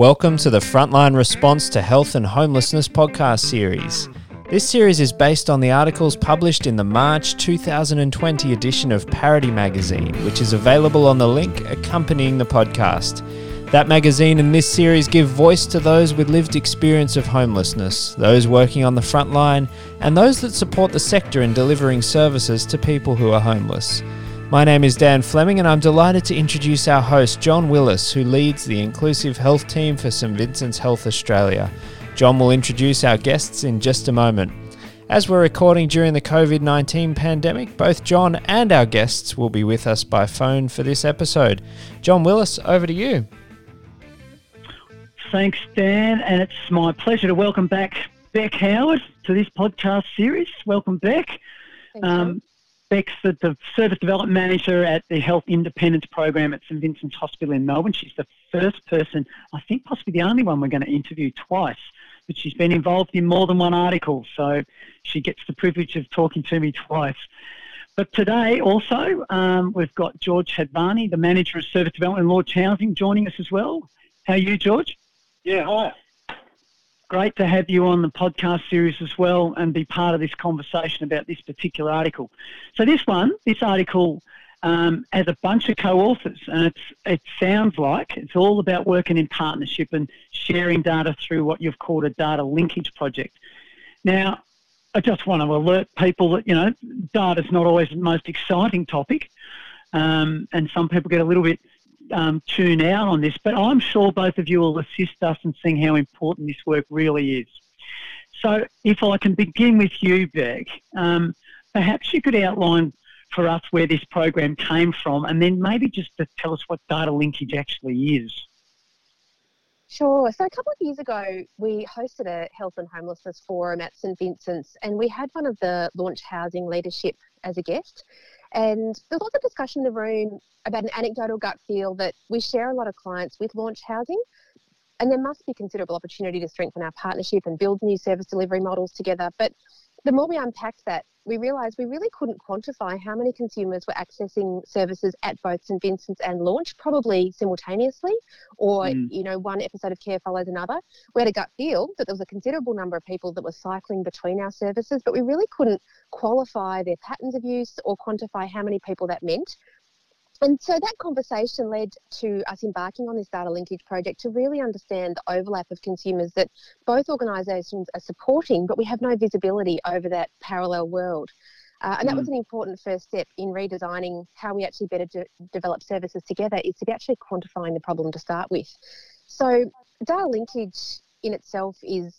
Welcome to the Frontline Response to Health and Homelessness podcast series. This series is based on the articles published in the March 2020 edition of Parity magazine, which is available on the link accompanying the podcast. That magazine and this series give voice to those with lived experience of homelessness, those working on the front line, and those that support the sector in delivering services to people who are homeless. My name is Dan Fleming, and I'm delighted to introduce our host, John Willis, who leads the Inclusive Health Team for St Vincent's Health Australia. John will introduce our guests in just a moment. As we're recording during the COVID 19 pandemic, both John and our guests will be with us by phone for this episode. John Willis, over to you. Thanks, Dan, and it's my pleasure to welcome back Beck Howard to this podcast series. Welcome, Beck. Um, Beck's the, the, Service Development Manager at the Health Independence Program at St Vincent's Hospital in Melbourne. She's the first person, I think possibly the only one we're going to interview twice, but she's been involved in more than one article, so she gets the privilege of talking to me twice. But today also, um, we've got George Hatvani, the Manager of Service Development and Launch Housing, joining us as well. How are you, George? Yeah, hi great to have you on the podcast series as well and be part of this conversation about this particular article. So this one, this article um, has a bunch of co-authors, and it's it sounds like it's all about working in partnership and sharing data through what you've called a data linkage project. Now, I just want to alert people that you know data is not always the most exciting topic, um, and some people get a little bit um, tune out on this, but I'm sure both of you will assist us in seeing how important this work really is. So, if I can begin with you, Beck, um, perhaps you could outline for us where this program came from, and then maybe just to tell us what data linkage actually is. Sure. So a couple of years ago, we hosted a health and homelessness forum at St Vincent's, and we had one of the launch housing leadership as a guest. And there's lots of discussion in the room about an anecdotal gut feel that we share a lot of clients with launch housing. And there must be considerable opportunity to strengthen our partnership and build new service delivery models together. But the more we unpacked that, we realised we really couldn't quantify how many consumers were accessing services at both St Vincent's and Launch, probably simultaneously, or mm. you know one episode of care follows another. We had a gut feel that there was a considerable number of people that were cycling between our services, but we really couldn't qualify their patterns of use or quantify how many people that meant. And so that conversation led to us embarking on this data linkage project to really understand the overlap of consumers that both organisations are supporting, but we have no visibility over that parallel world. Uh, and that was mm. an important first step in redesigning how we actually better de- develop services together is to be actually quantifying the problem to start with. So data linkage in itself is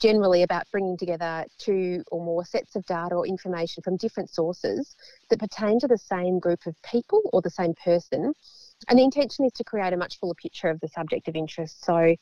generally about bringing together two or more sets of data or information from different sources that pertain to the same group of people or the same person. And the intention is to create a much fuller picture of the subject of interest. So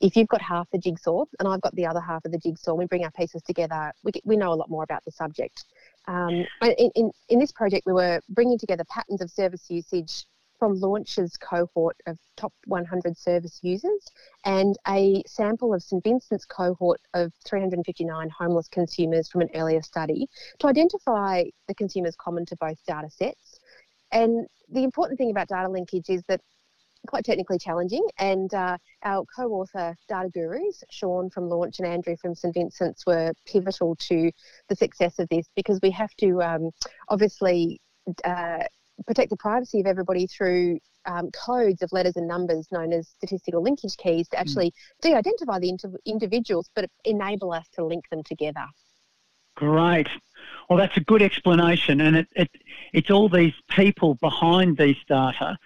if you've got half the jigsaw and I've got the other half of the jigsaw, we bring our pieces together, we, we know a lot more about the subject. Um, in, in, in this project, we were bringing together patterns of service usage from Launch's cohort of top 100 service users and a sample of St Vincent's cohort of 359 homeless consumers from an earlier study to identify the consumers common to both data sets. And the important thing about data linkage is that quite technically challenging. And uh, our co-author data gurus, Sean from Launch and Andrew from St Vincent's, were pivotal to the success of this because we have to um, obviously uh, protect the privacy of everybody through um, codes of letters and numbers known as statistical linkage keys to hmm. actually mm. de-identify the inter- individuals, but enable us to link them together. Great. Well, that's a good explanation, and it, it it's all these people behind these data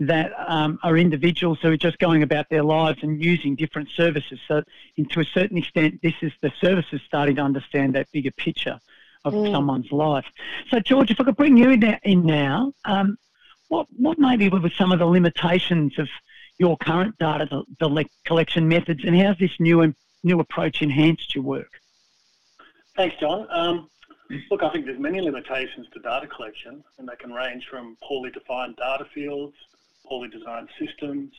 that um, are individuals who are just going about their lives and using different services. So, to a certain extent, this is the services starting to understand that bigger picture of mm. someone's life. So, George, if I could bring you in, in now, um, what what maybe were some of the limitations of your current data the collection methods, and how's this new new approach enhanced your work? Thanks, John. Um, look, I think there's many limitations to data collection, and they can range from poorly defined data fields, poorly designed systems.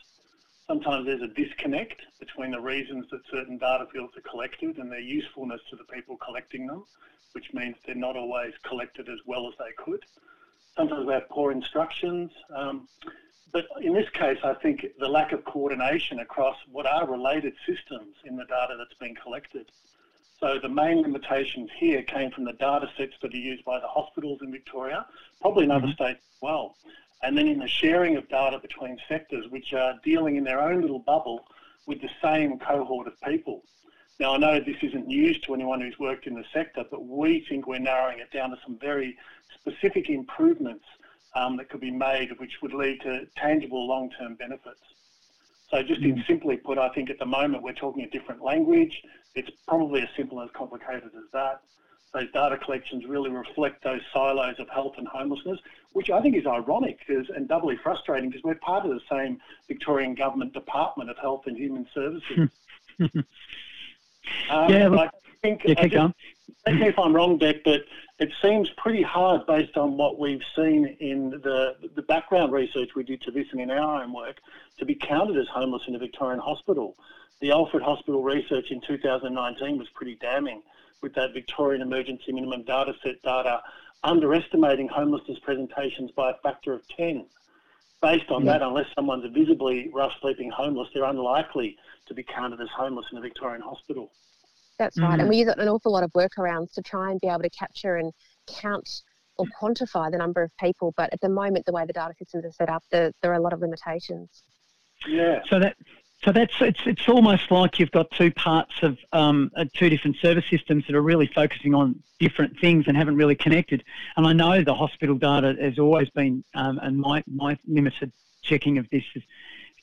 Sometimes there's a disconnect between the reasons that certain data fields are collected and their usefulness to the people collecting them which means they're not always collected as well as they could. Sometimes we have poor instructions. Um, but in this case, I think the lack of coordination across what are related systems in the data that's been collected. So the main limitations here came from the data sets that are used by the hospitals in Victoria, probably in other mm-hmm. states as well. And then in the sharing of data between sectors, which are dealing in their own little bubble with the same cohort of people. Now, I know this isn't news to anyone who's worked in the sector, but we think we're narrowing it down to some very specific improvements um, that could be made, which would lead to tangible long-term benefits. So just in mm. simply put, I think at the moment we're talking a different language. It's probably as simple and as complicated as that. Those data collections really reflect those silos of health and homelessness, which I think is ironic and doubly frustrating because we're part of the same Victorian Government Department of Health and Human Services. um, yeah, I think, yeah, keep going. Correct me if I'm wrong, Beck, but it seems pretty hard based on what we've seen in the, the background research we did to this and in our own work to be counted as homeless in a Victorian hospital. The Alfred Hospital research in 2019 was pretty damning with that Victorian Emergency Minimum Data Set data underestimating homelessness presentations by a factor of 10. Based on yeah. that, unless someone's visibly rough sleeping homeless, they're unlikely to be counted as homeless in a Victorian hospital. That's right. Mm-hmm. And we use an awful lot of workarounds to try and be able to capture and count or quantify the number of people. But at the moment, the way the data systems are set up, there, there are a lot of limitations. Yeah. So that so that's it's it's almost like you've got two parts of um, uh, two different service systems that are really focusing on different things and haven't really connected. And I know the hospital data has always been, um, and my my limited checking of this is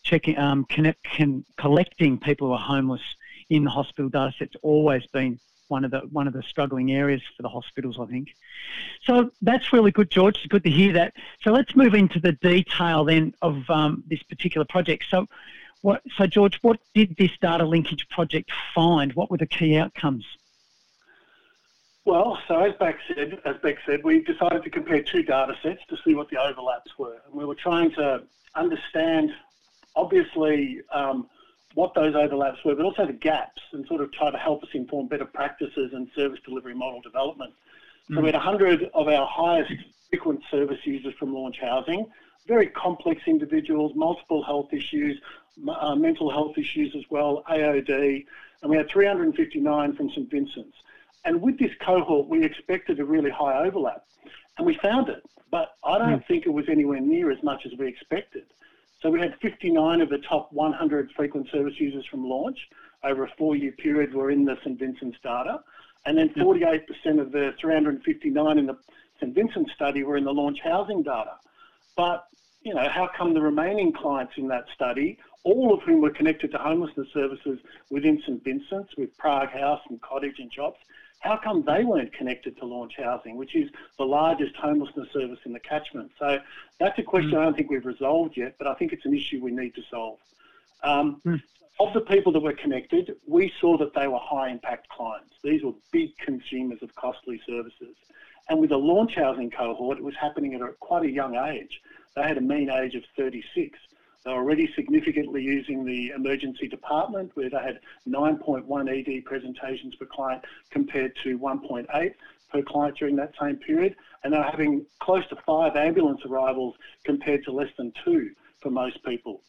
checking um, connect, can, collecting people who are homeless in the hospital data set's always been one of the one of the struggling areas for the hospitals, I think. So that's really good, George. It's good to hear that. So let's move into the detail then of um, this particular project. So, what? So George, what did this data linkage project find? What were the key outcomes? Well, so as Beck said, as Beck said, we decided to compare two data sets to see what the overlaps were, and we were trying to understand, obviously. Um, what those overlaps were, but also the gaps and sort of try to help us inform better practices and service delivery model development. Mm. So we had 100 of our highest frequent service users from Launch Housing, very complex individuals, multiple health issues, uh, mental health issues as well, AOD, and we had 359 from St Vincent's. And with this cohort, we expected a really high overlap, and we found it, but I don't mm. think it was anywhere near as much as we expected. So we had 59 of the top 100 frequent service users from launch over a four-year period were in the St Vincent's data, and then hmm. 48% of the 359 in the St Vincent study were in the launch housing data. But you know, how come the remaining clients in that study, all of whom were connected to homelessness services within St Vincent's, with Prague House and Cottage and Chops, how come they weren't connected to Launch Housing, which is the largest homelessness service in the catchment? So that's a question mm. I don't think we've resolved yet, but I think it's an issue we need to solve. Um, mm. Of the people that were connected, we saw that they were high impact clients. These were big consumers of costly services. And with the launch housing cohort, it was happening at a, quite a young age. They had a mean age of 36. They're already significantly using the emergency department where they had 9.1 ED presentations per client compared to 1.8 per client during that same period. And they're having close to five ambulance arrivals compared to less than two for most people.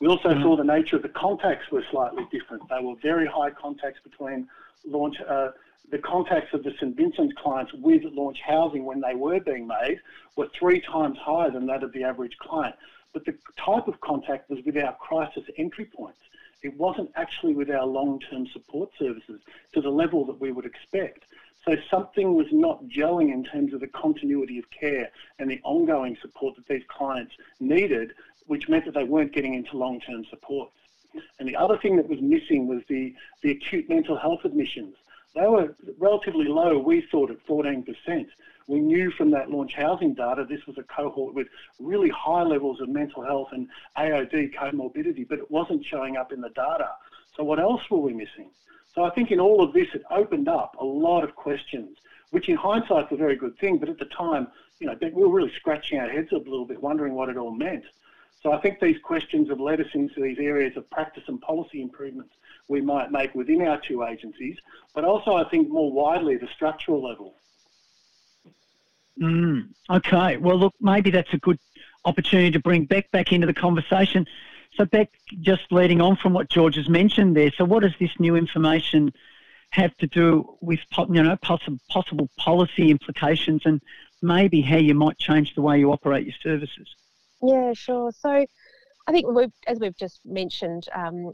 We also mm-hmm. saw the nature of the contacts were slightly different. They were very high contacts between launch, uh, the contacts of the St Vincent's clients with launch housing when they were being made were three times higher than that of the average client but the type of contact was with our crisis entry points. It wasn't actually with our long-term support services to the level that we would expect. So something was not gelling in terms of the continuity of care and the ongoing support that these clients needed, which meant that they weren't getting into long-term supports. And the other thing that was missing was the, the acute mental health admissions. They were relatively low, we thought, at 14%. We knew from that launch housing data this was a cohort with really high levels of mental health and AOD comorbidity, but it wasn't showing up in the data. So what else were we missing? So I think in all of this, it opened up a lot of questions, which in hindsight is a very good thing, but at the time, you know, we were really scratching our heads a little bit, wondering what it all meant. So I think these questions have led us into these areas of practice and policy improvements we might make within our two agencies, but also I think more widely the structural level. Mm, okay. Well, look, maybe that's a good opportunity to bring Beck back into the conversation. So, Beck, just leading on from what George has mentioned there, so what does this new information have to do with you know possible policy implications and maybe how you might change the way you operate your services? Yeah, sure. So I think we've, as we've just mentioned, um,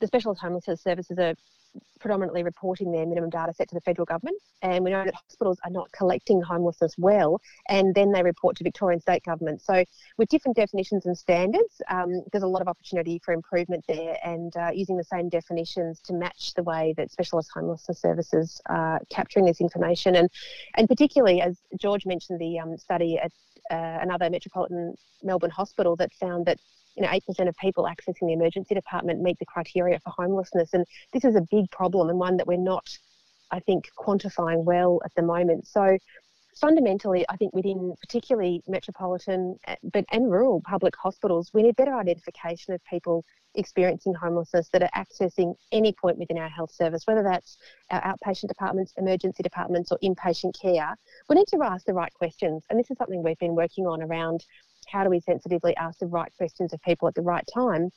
the specialist homelessness services are predominantly reporting their minimum data set to the federal government, and we know that hospitals are not collecting homelessness well, and then they report to Victorian state government. So, with different definitions and standards, um, there's a lot of opportunity for improvement there, and uh, using the same definitions to match the way that specialist homelessness services are capturing this information, and and particularly as George mentioned, the um, study at uh, another metropolitan Melbourne hospital that found that you know, 8% of people accessing the emergency department meet the criteria for homelessness. And this is a big problem and one that we're not, I think, quantifying well at the moment. So fundamentally, I think within particularly metropolitan eh, but and rural public hospitals, we need better identification of people experiencing homelessness that are accessing any point within our health service, whether that's our outpatient departments, emergency departments, or inpatient care. We need to ask the right questions, and this is something we've been working on around how do we sensitively ask the right questions of people at the right time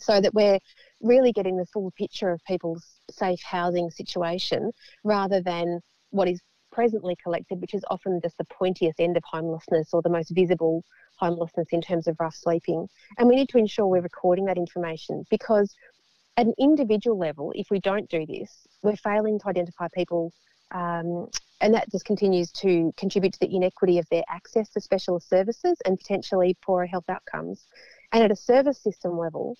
so that we're really getting the full picture of people's safe housing situation rather than what is presently collected, which is often just the pointiest end of homelessness or the most visible homelessness in terms of rough sleeping. And we need to ensure we're recording that information because at an individual level, if we don't do this, we're failing to identify people um, and that just continues to contribute to the inequity of their access to specialist services and potentially poorer health outcomes. And at a service system level,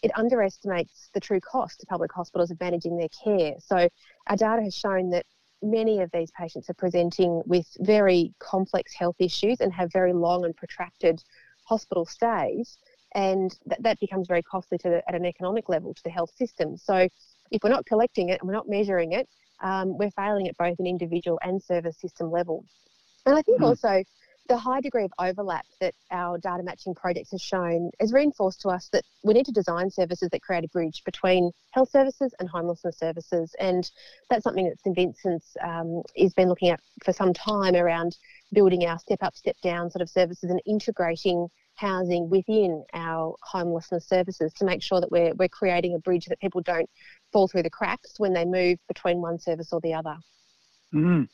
it underestimates the true cost to public hospitals of managing their care. So, our data has shown that many of these patients are presenting with very complex health issues and have very long and protracted hospital stays. And that, that becomes very costly to the, at an economic level to the health system. So, if we're not collecting it and we're not measuring it, um, we're failing at both an individual and service system level. And I think mm. also the high degree of overlap that our data matching projects has shown has reinforced to us that we need to design services that create a bridge between health services and homelessness services. And that's something that St Vincent's um, has been looking at for some time around building our step up, step down sort of services and integrating housing within our homelessness services to make sure that we're, we're creating a bridge that people don't fall through the cracks when they move between one service or the other. Mm.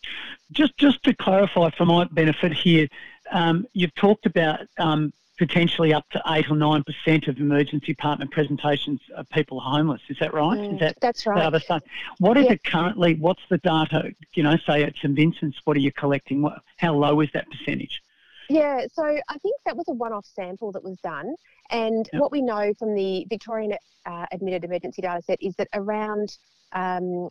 Just, just to clarify for my benefit here, um, you've talked about um, potentially up to eight or nine percent of emergency department presentations of people homeless. Is that right? Mm, is that that's right. The other side? What is it currently? What's the data? You know, say at St Vincent's, what are you collecting? What, how low is that percentage? Yeah, so I think that was a one-off sample that was done, and yep. what we know from the Victorian uh, admitted emergency data set is that around um,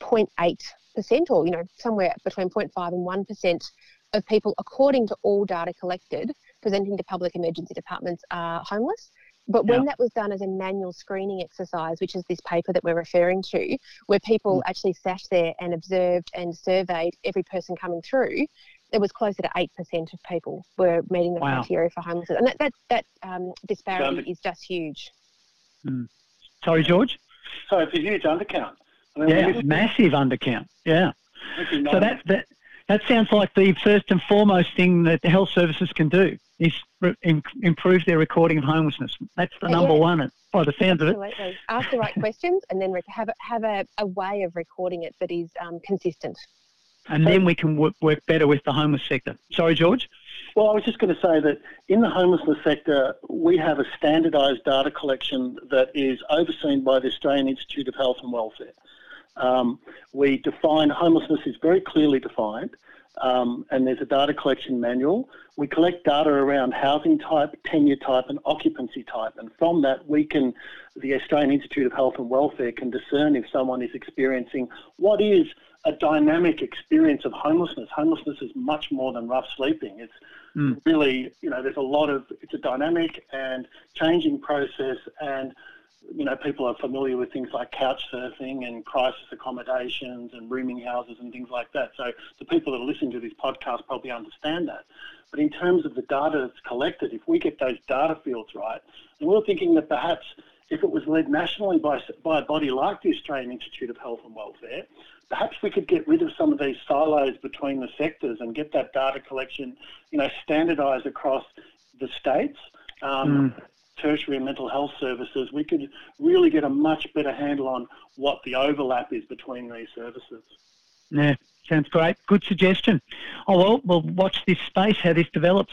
0.8 percent, or you know somewhere between 0.5 and 1 percent of people, according to all data collected, presenting to public emergency departments are homeless. But when that was done as a manual screening exercise, which is this paper that we're referring to, where people mm. actually sat there and observed and surveyed every person coming through, it was closer to 8% of people were meeting the wow. criteria for homelessness. And that, that, that um, disparity is just huge. Mm. Sorry, George? So it's a huge undercount. I mean, yeah, massive undercount. Yeah. So that, that, that sounds like the first and foremost thing that the health services can do is re- improve their recording of homelessness. That's the number yeah. one by the sound Absolutely. of it. Ask the right questions and then have, have a, a way of recording it that is um, consistent and then we can work, work better with the homeless sector. Sorry, George? Well, I was just going to say that in the homelessness sector, we have a standardised data collection that is overseen by the Australian Institute of Health and Welfare. Um, we define homelessness is very clearly defined, um, and there's a data collection manual. We collect data around housing type, tenure type, and occupancy type, and from that, we can, the Australian Institute of Health and Welfare can discern if someone is experiencing what is a dynamic experience of homelessness. Homelessness is much more than rough sleeping. It's mm. really, you know, there's a lot of, it's a dynamic and changing process and, you know, people are familiar with things like couch surfing and crisis accommodations and rooming houses and things like that. So the people that are listening to this podcast probably understand that. But in terms of the data that's collected, if we get those data fields right, and we're thinking that perhaps if it was led nationally by, by a body like the Australian Institute of Health and Welfare, perhaps we could get rid of some of these silos between the sectors and get that data collection, you know, standardised across the states, um, mm. tertiary and mental health services, we could really get a much better handle on what the overlap is between these services. Yeah, sounds great. Good suggestion. Oh well, we'll watch this space how this develops.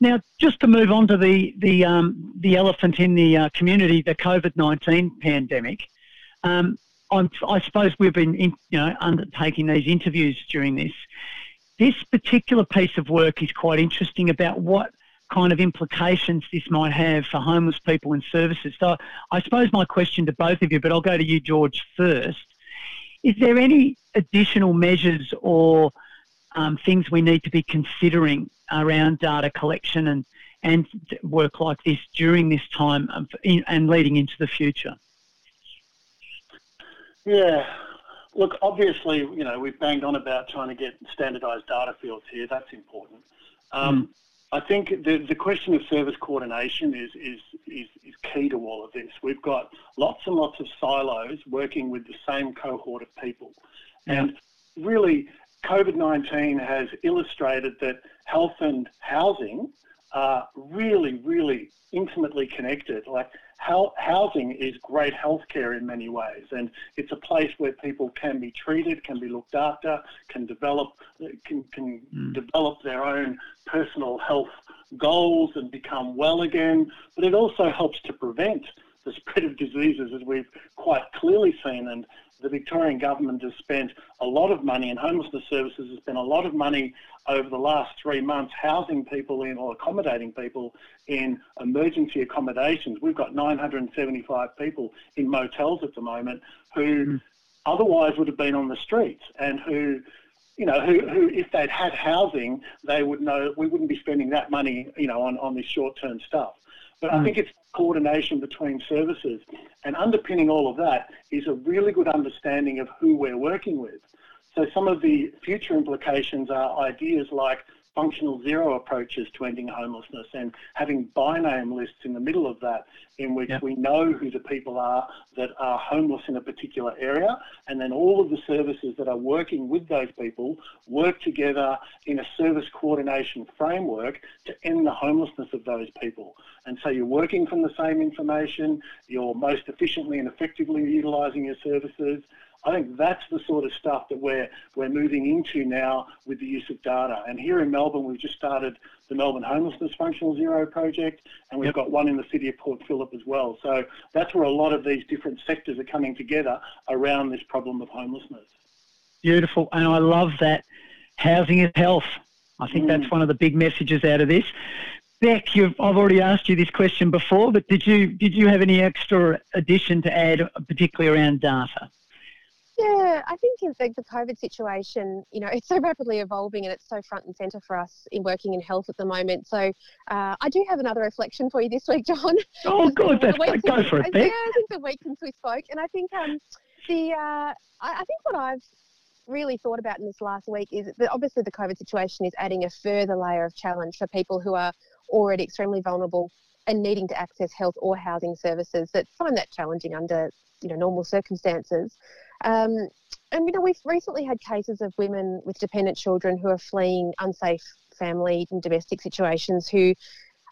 Now, just to move on to the the um, the elephant in the uh, community, the COVID nineteen pandemic. Um, i suppose we've been, in, you know, undertaking these interviews during this. This particular piece of work is quite interesting about what kind of implications this might have for homeless people and services. So, I suppose my question to both of you, but I'll go to you, George, first. Is there any additional measures or um, things we need to be considering around data collection and, and work like this during this time and leading into the future? Yeah. Look, obviously, you know, we've banged on about trying to get standardised data fields here. That's important. Um, mm. I think the, the question of service coordination is, is, is, is, key to all of this. We've got lots and lots of silos working with the same cohort of people. Yeah. And really, COVID 19 has illustrated that health and housing are really, really intimately connected. Like how, housing is great healthcare in many ways, and it's a place where people can be treated, can be looked after, can develop, can, can mm. develop their own personal health goals and become well again. But it also helps to prevent the spread of diseases, as we've quite clearly seen. And the Victorian government has spent a lot of money, and homelessness services has spent a lot of money over the last three months housing people in or accommodating people in emergency accommodations. We've got 975 people in motels at the moment who mm. otherwise would have been on the streets and who you know, who, who, if they'd had housing, they would know we wouldn't be spending that money, you know, on, on this short-term stuff. But. I think it's coordination between services. And underpinning all of that is a really good understanding of who we're working with. So some of the future implications are ideas like functional zero approaches to ending homelessness and having by name lists in the middle of that in which yep. we know who the people are that are homeless in a particular area and then all of the services that are working with those people work together in a service coordination framework to end the homelessness of those people and so you're working from the same information you're most efficiently and effectively utilising your services I think that's the sort of stuff that we're we're moving into now with the use of data. And here in Melbourne, we've just started the Melbourne Homelessness Functional Zero project, and we've got one in the city of Port Phillip as well. So that's where a lot of these different sectors are coming together around this problem of homelessness. Beautiful, and I love that. Housing is health. I think mm. that's one of the big messages out of this. Beck, I've already asked you this question before, but did you did you have any extra addition to add, particularly around data? Yeah, I think in the, the COVID situation, you know, it's so rapidly evolving and it's so front and centre for us in working in health at the moment. So uh, I do have another reflection for you this week, John. Oh, good. That's. Go for it. Yeah, I think the week since we spoke. And I think um, the, uh, I, I think what I've really thought about in this last week is that obviously the COVID situation is adding a further layer of challenge for people who are already extremely vulnerable and needing to access health or housing services that find that challenging under you know normal circumstances. Um, and you know, we've recently had cases of women with dependent children who are fleeing unsafe family and domestic situations who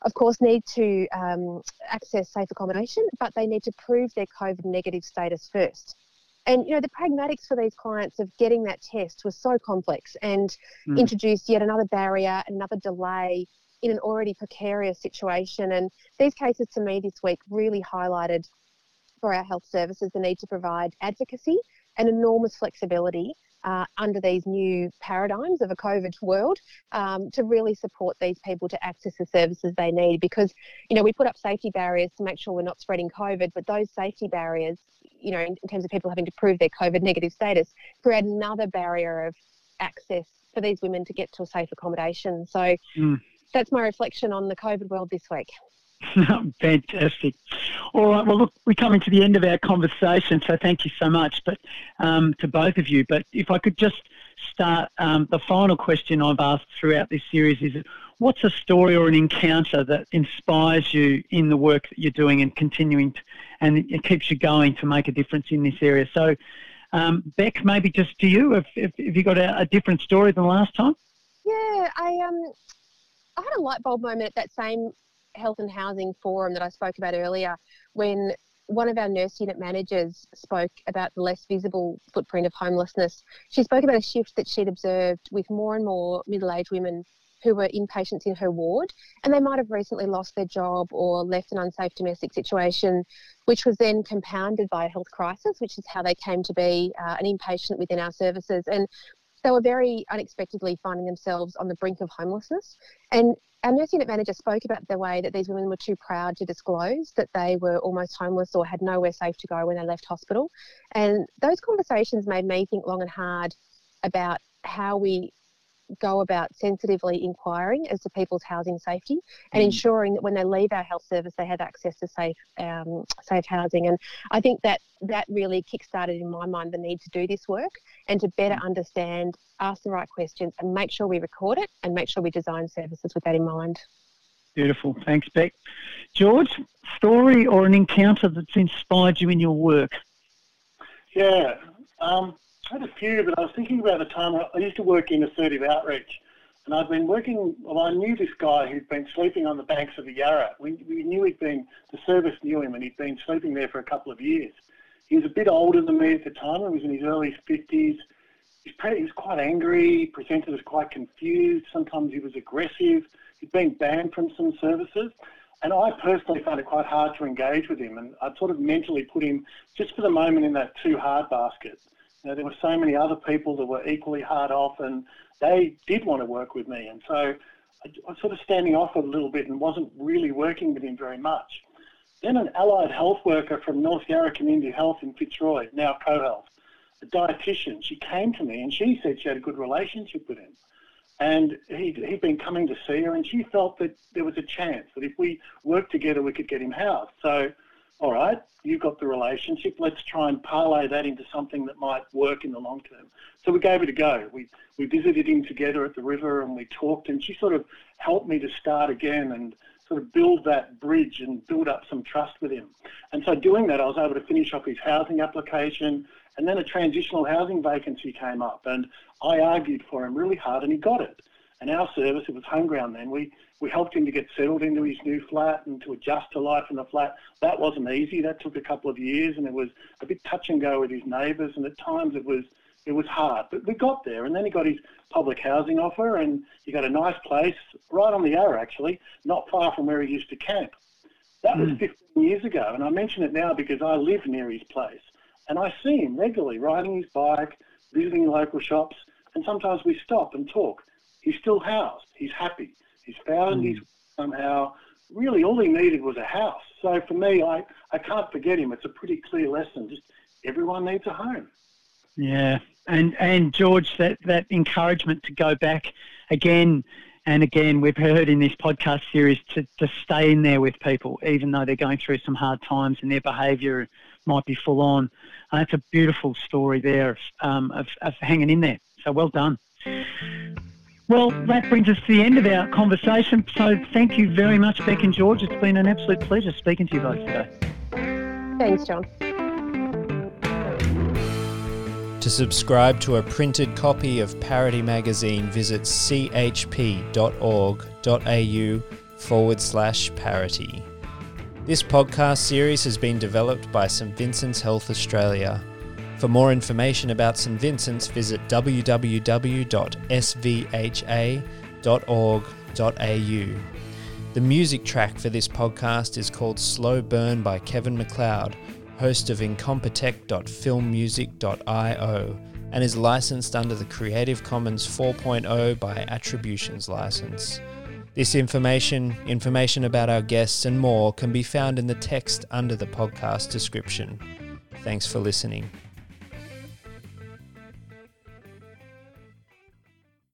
of course, need to um, access safe accommodation, but they need to prove their COVID negative status first. And you know, the pragmatics for these clients of getting that test was so complex and mm. introduced yet another barrier, another delay in an already precarious situation. And these cases to me this week really highlighted for our health services the need to provide advocacy and enormous flexibility uh, under these new paradigms of a COVID world um, to really support these people to access the services they need. Because, you know, we put up safety barriers to make sure we're not spreading COVID, but those safety barriers, you know, in, in terms of people having to prove their COVID negative status, create another barrier of access for these women to get to a safe accommodation. So mm. that's my reflection on the COVID world this week. Fantastic. All right. Well, look, we're coming to the end of our conversation, so thank you so much, but um, to both of you. But if I could just start, um, the final question I've asked throughout this series is, what's a story or an encounter that inspires you in the work that you're doing and continuing, to, and it keeps you going to make a difference in this area? So, um, Beck, maybe just to you, have, have, have you got a, a different story than last time? Yeah, I um, I had a light bulb moment at that same health and housing forum that I spoke about earlier when one of our nurse unit managers spoke about the less visible footprint of homelessness. She spoke about a shift that she'd observed with more and more middle aged women who were inpatients in her ward, and they might have recently lost their job or left an unsafe domestic situation, which was then compounded by a health crisis, which is how they came to be uh, an inpatient within our services. And they were very unexpectedly finding themselves on the brink of homelessness. And our nurse unit manager spoke about the way that these women were too proud to disclose that they were almost homeless or had nowhere safe to go when they left hospital. And those conversations made me think long and hard about how we go about sensitively inquiring as to people's housing safety and mm. ensuring that when they leave our health service they have access to safe um, safe housing and I think that that really kick-started in my mind the need to do this work and to better mm. understand ask the right questions and make sure we record it and make sure we design services with that in mind. Beautiful. Thanks, Beck. George, story or an encounter that's inspired you in your work? Yeah. Um, I had a few, but I was thinking about the time I used to work in assertive outreach, and I'd been working. Well, I knew this guy who'd been sleeping on the banks of the Yarra. We, we knew he'd been. The service knew him, and he'd been sleeping there for a couple of years. He was a bit older than me at the time. He was in his early fifties. He was quite angry. Presented as quite confused. Sometimes he was aggressive. He'd been banned from some services. And I personally found it quite hard to engage with him. And I'd sort of mentally put him, just for the moment, in that too hard basket. Know, there were so many other people that were equally hard off, and they did want to work with me. And so I, I was sort of standing off a little bit and wasn't really working with him very much. Then an allied health worker from North Yarra Community Health in Fitzroy, now CoHealth, a dietitian, she came to me and she said she had a good relationship with him. And he'd, he'd been coming to see her, and she felt that there was a chance that if we worked together, we could get him housed. So all right, you've got the relationship. Let's try and parlay that into something that might work in the long term. So we gave it a go. We we visited him together at the river and we talked, and she sort of helped me to start again and sort of build that bridge and build up some trust with him. And so doing that, I was able to finish off his housing application, and then a transitional housing vacancy came up, and I argued for him really hard, and he got it. And our service, it was Homeground then, we we helped him to get settled into his new flat and to adjust to life in the flat. That wasn't easy. That took a couple of years, and it was a bit touch and go with his neighbours, and at times it was it was hard. But we got there, and then he got his public housing offer, and he got a nice place right on the Yarra, actually, not far from where he used to camp. That was hmm. 15 years ago, and I mention it now because I live near his place, and I see him regularly riding his bike, visiting local shops, and sometimes we stop and talk. He's still housed. He's happy. He's found mm. his somehow. Really, all he needed was a house. So for me, I, I can't forget him. It's a pretty clear lesson. Just everyone needs a home. Yeah, and and George, that that encouragement to go back again and again, we've heard in this podcast series to, to stay in there with people, even though they're going through some hard times and their behaviour might be full on. Uh, it's a beautiful story there um, of, of hanging in there. So well done. Well, that brings us to the end of our conversation. So thank you very much, Beck and George. It's been an absolute pleasure speaking to you both today. Thanks, John. To subscribe to a printed copy of Parity Magazine, visit chp.org.au forward slash parity. This podcast series has been developed by St Vincent's Health Australia. For more information about St Vincent's, visit www.svha.org.au. The music track for this podcast is called Slow Burn by Kevin MacLeod, host of incompetech.filmmusic.io, and is licensed under the Creative Commons 4.0 by Attributions license. This information, information about our guests, and more can be found in the text under the podcast description. Thanks for listening.